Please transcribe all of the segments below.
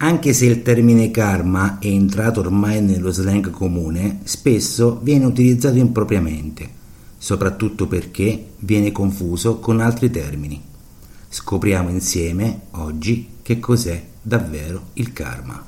Anche se il termine karma è entrato ormai nello slang comune, spesso viene utilizzato impropriamente, soprattutto perché viene confuso con altri termini. Scopriamo insieme oggi che cos'è davvero il karma.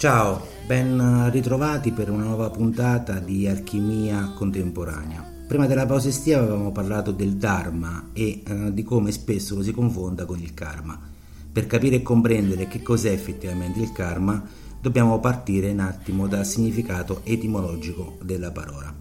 Ciao, ben ritrovati per una nuova puntata di Alchimia Contemporanea. Prima della pausa estiva avevamo parlato del Dharma e eh, di come spesso lo si confonda con il karma. Per capire e comprendere che cos'è effettivamente il karma, dobbiamo partire un attimo dal significato etimologico della parola.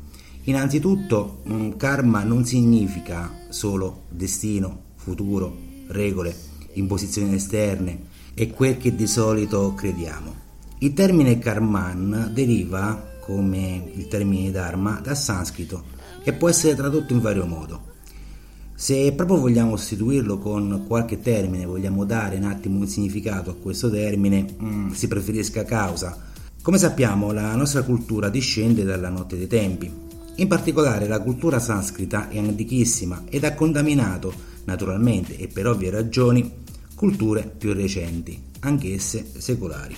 Innanzitutto, karma non significa solo destino, futuro, regole, imposizioni esterne e quel che di solito crediamo. Il termine karman deriva, come il termine dharma, dal sanscrito e può essere tradotto in vario modo. Se proprio vogliamo sostituirlo con qualche termine, vogliamo dare un attimo un significato a questo termine, mm, si preferisca causa. Come sappiamo, la nostra cultura discende dalla notte dei tempi. In particolare la cultura sanscrita è antichissima ed ha contaminato, naturalmente e per ovvie ragioni, culture più recenti, anch'esse secolari.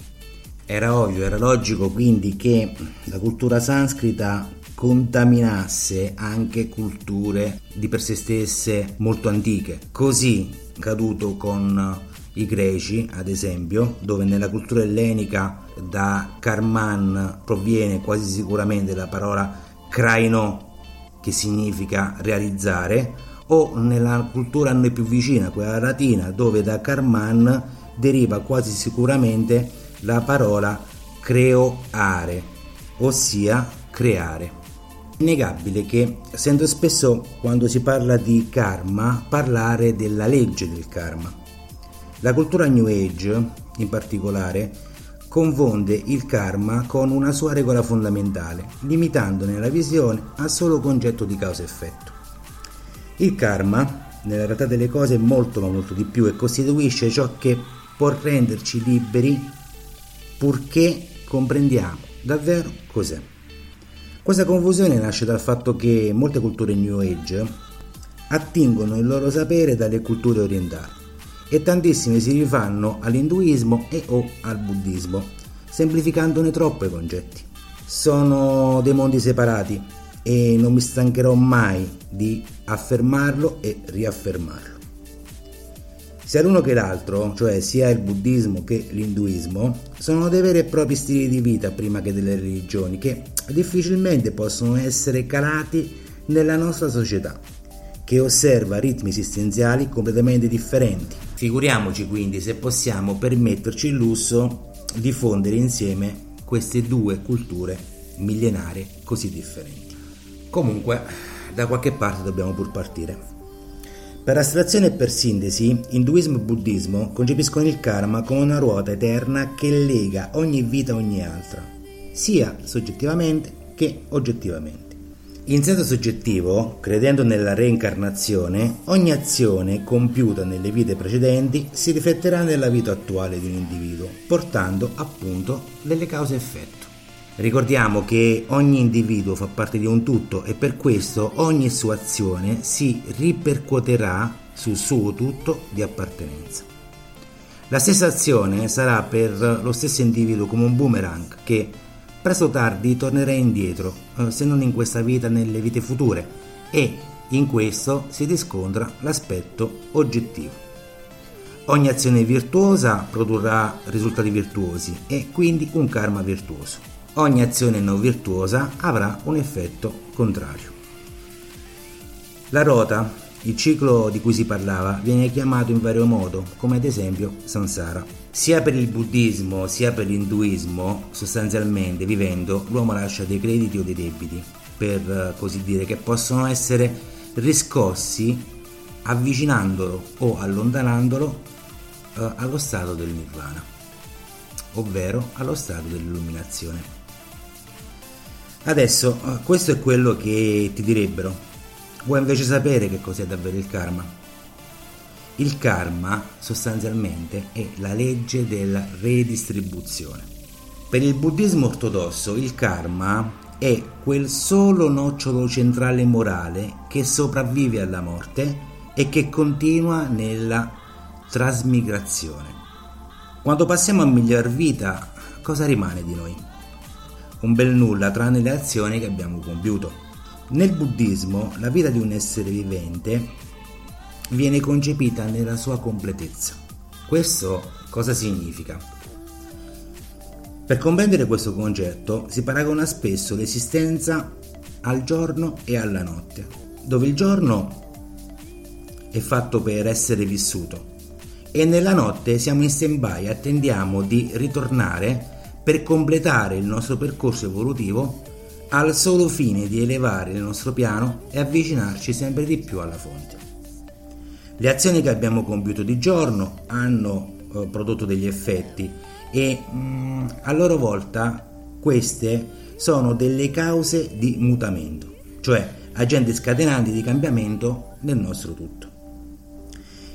Era ovvio, era logico quindi che la cultura sanscrita contaminasse anche culture di per sé stesse molto antiche. Così caduto con i greci, ad esempio, dove nella cultura ellenica da Karman proviene quasi sicuramente la parola kraino, che significa realizzare, o nella cultura a noi più vicina, quella latina, dove da Karman deriva quasi sicuramente la parola creoare, ossia creare innegabile che sento spesso quando si parla di karma parlare della legge del karma. La cultura New Age, in particolare, confonde il karma con una sua regola fondamentale, limitandone la visione al solo concetto di causa-effetto. Il karma, nella realtà delle cose, è molto ma molto di più e costituisce ciò che può renderci liberi purché comprendiamo davvero cos'è. Questa confusione nasce dal fatto che molte culture New Age attingono il loro sapere dalle culture orientali e tantissime si rifanno all'induismo e o al buddismo, semplificandone troppo i concetti. Sono dei mondi separati e non mi stancherò mai di affermarlo e riaffermarlo. Sia l'uno che l'altro, cioè sia il buddismo che l'induismo, sono dei veri e propri stili di vita prima che delle religioni che difficilmente possono essere calati nella nostra società, che osserva ritmi esistenziali completamente differenti. Figuriamoci quindi se possiamo permetterci il lusso di fondere insieme queste due culture millenarie così differenti. Comunque, da qualche parte dobbiamo pur partire. Per astrazione e per sintesi, induismo e buddismo concepiscono il karma come una ruota eterna che lega ogni vita a ogni altra, sia soggettivamente che oggettivamente. In senso soggettivo, credendo nella reincarnazione, ogni azione compiuta nelle vite precedenti si rifletterà nella vita attuale di un individuo, portando appunto delle cause-effetto. Ricordiamo che ogni individuo fa parte di un tutto e per questo ogni sua azione si ripercuoterà sul suo tutto di appartenenza. La stessa azione sarà per lo stesso individuo come un boomerang che presto o tardi tornerà indietro, eh, se non in questa vita nelle vite future e in questo si riscontra l'aspetto oggettivo. Ogni azione virtuosa produrrà risultati virtuosi e quindi un karma virtuoso ogni azione non virtuosa avrà un effetto contrario. La rota, il ciclo di cui si parlava, viene chiamato in vario modo, come ad esempio samsara. Sia per il buddismo sia per l'induismo, sostanzialmente vivendo, l'uomo lascia dei crediti o dei debiti, per eh, così dire, che possono essere riscossi avvicinandolo o allontanandolo eh, allo stato del nirvana, ovvero allo stato dell'illuminazione. Adesso, eh, questo è quello che ti direbbero. Vuoi invece sapere che cos'è davvero il karma? Il karma sostanzialmente è la legge della redistribuzione. Per il buddismo ortodosso il karma è quel solo nocciolo centrale morale che sopravvive alla morte e che continua nella trasmigrazione. Quando passiamo a miglior vita, cosa rimane di noi? Un bel nulla tranne le azioni che abbiamo compiuto. Nel buddismo la vita di un essere vivente viene concepita nella sua completezza. Questo cosa significa? Per comprendere questo concetto si paragona spesso l'esistenza al giorno e alla notte, dove il giorno è fatto per essere vissuto e nella notte siamo in stand-by, attendiamo di ritornare per completare il nostro percorso evolutivo al solo fine di elevare il nostro piano e avvicinarci sempre di più alla fonte. Le azioni che abbiamo compiuto di giorno hanno eh, prodotto degli effetti e mh, mm, a loro volta queste sono delle cause di mutamento, cioè agenti scatenanti di cambiamento nel nostro tutto.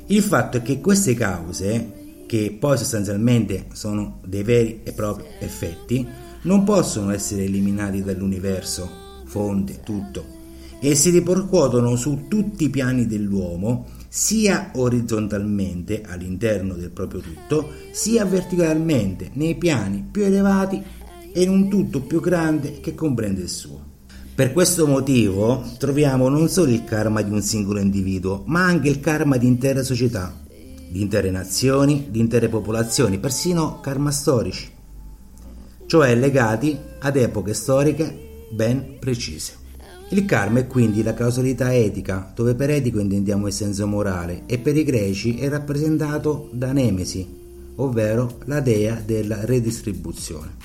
Il fatto è che queste cause, che poi sostanzialmente sono dei veri e propri effetti, non possono essere eliminati dall'universo, fonte, tutto, e si ripercuotono su tutti i piani dell'uomo sia orizzontalmente all'interno del proprio tutto, sia verticalmente nei piani più elevati e in un tutto più grande che comprende il suo. Per questo motivo troviamo non solo il karma di un singolo individuo, ma anche il karma di intere società, di intere nazioni, di intere popolazioni, persino karma storici, cioè legati ad epoche storiche ben precise. Il karma è quindi la causalità etica, dove per etico intendiamo il senso morale, e per i greci è rappresentato da Nemesi, ovvero la dea della redistribuzione.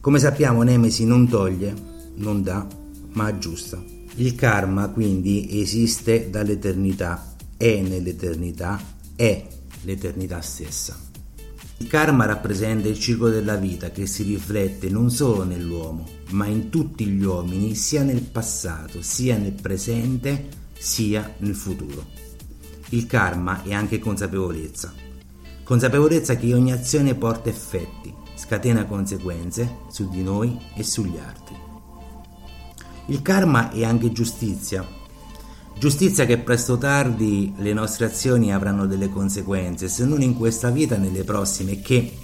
Come sappiamo Nemesi non toglie, non dà, ma aggiusta. Il karma quindi esiste dall'eternità, è nell'eternità, è l'eternità stessa. Il karma rappresenta il ciclo della vita che si riflette non solo nell'uomo, ma in tutti gli uomini, sia nel passato, sia nel presente, sia nel futuro. Il karma è anche consapevolezza. Consapevolezza che ogni azione porta effetti, scatena conseguenze su di noi e sugli altri. Il karma è anche giustizia, Giustizia che presto o tardi le nostre azioni avranno delle conseguenze, se non in questa vita nelle prossime, che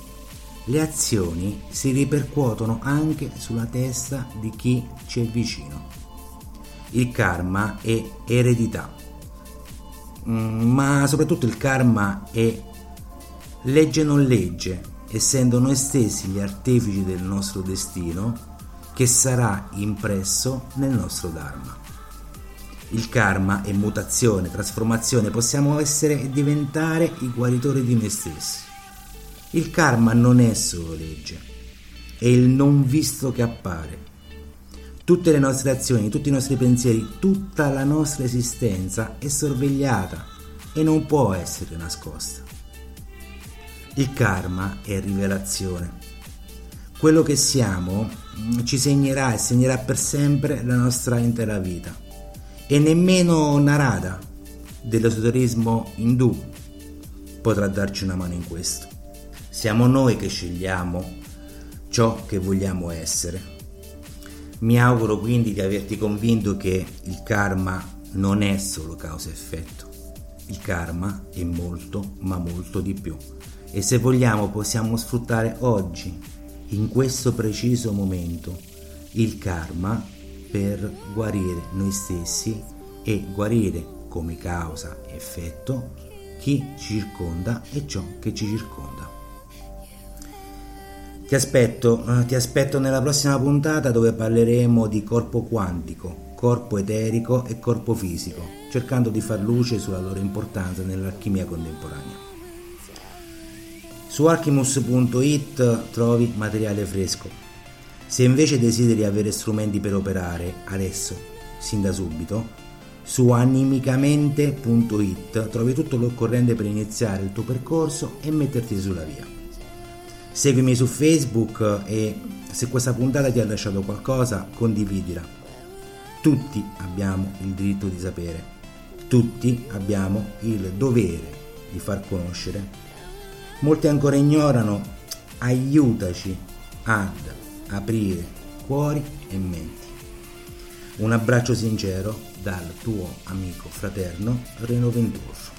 le azioni si ripercuotono anche sulla testa di chi ci è vicino. Il karma è eredità, mm, ma soprattutto il karma è legge non legge, essendo noi stessi gli artefici del nostro destino che sarà impresso nel nostro Dharma. Il karma è mutazione, trasformazione, possiamo essere e diventare i guaritori di noi stessi. Il karma non è solo legge, è il non visto che appare. Tutte le nostre azioni, tutti i nostri pensieri, tutta la nostra esistenza è sorvegliata e non può essere nascosta. Il karma è rivelazione. Quello che siamo mm, ci segnerà e segnerà per sempre la nostra intera vita e nemmeno Narada dell'esoterismo indù potrà darci una mano in questo. Siamo noi che scegliamo ciò che vogliamo essere. Mi auguro quindi di averti convinto che il karma non è solo causa-effetto. Il karma è molto, ma molto di più. E se vogliamo possiamo sfruttare oggi, in questo preciso momento, il karma per guarire noi stessi e guarire come causa e effetto chi ci circonda e ciò che ci circonda. Ti aspetto, eh, ti aspetto nella prossima puntata dove parleremo di corpo quantico, corpo eterico e corpo fisico, cercando di far luce sulla loro importanza nell'alchimia contemporanea. Su alchimus.it trovi materiale fresco se invece desideri avere strumenti per operare adesso, sin da subito, su animicamente.it trovi tutto l'occorrente per iniziare il tuo percorso e metterti sulla via. Seguimi su Facebook e se questa puntata ti ha lasciato qualcosa, condividila. Tutti abbiamo il diritto di sapere. Tutti abbiamo il dovere di far conoscere. Molti ancora ignorano, aiutaci ad aprire cuori e menti. Un abbraccio sincero dal tuo amico fraterno Reno Ventur.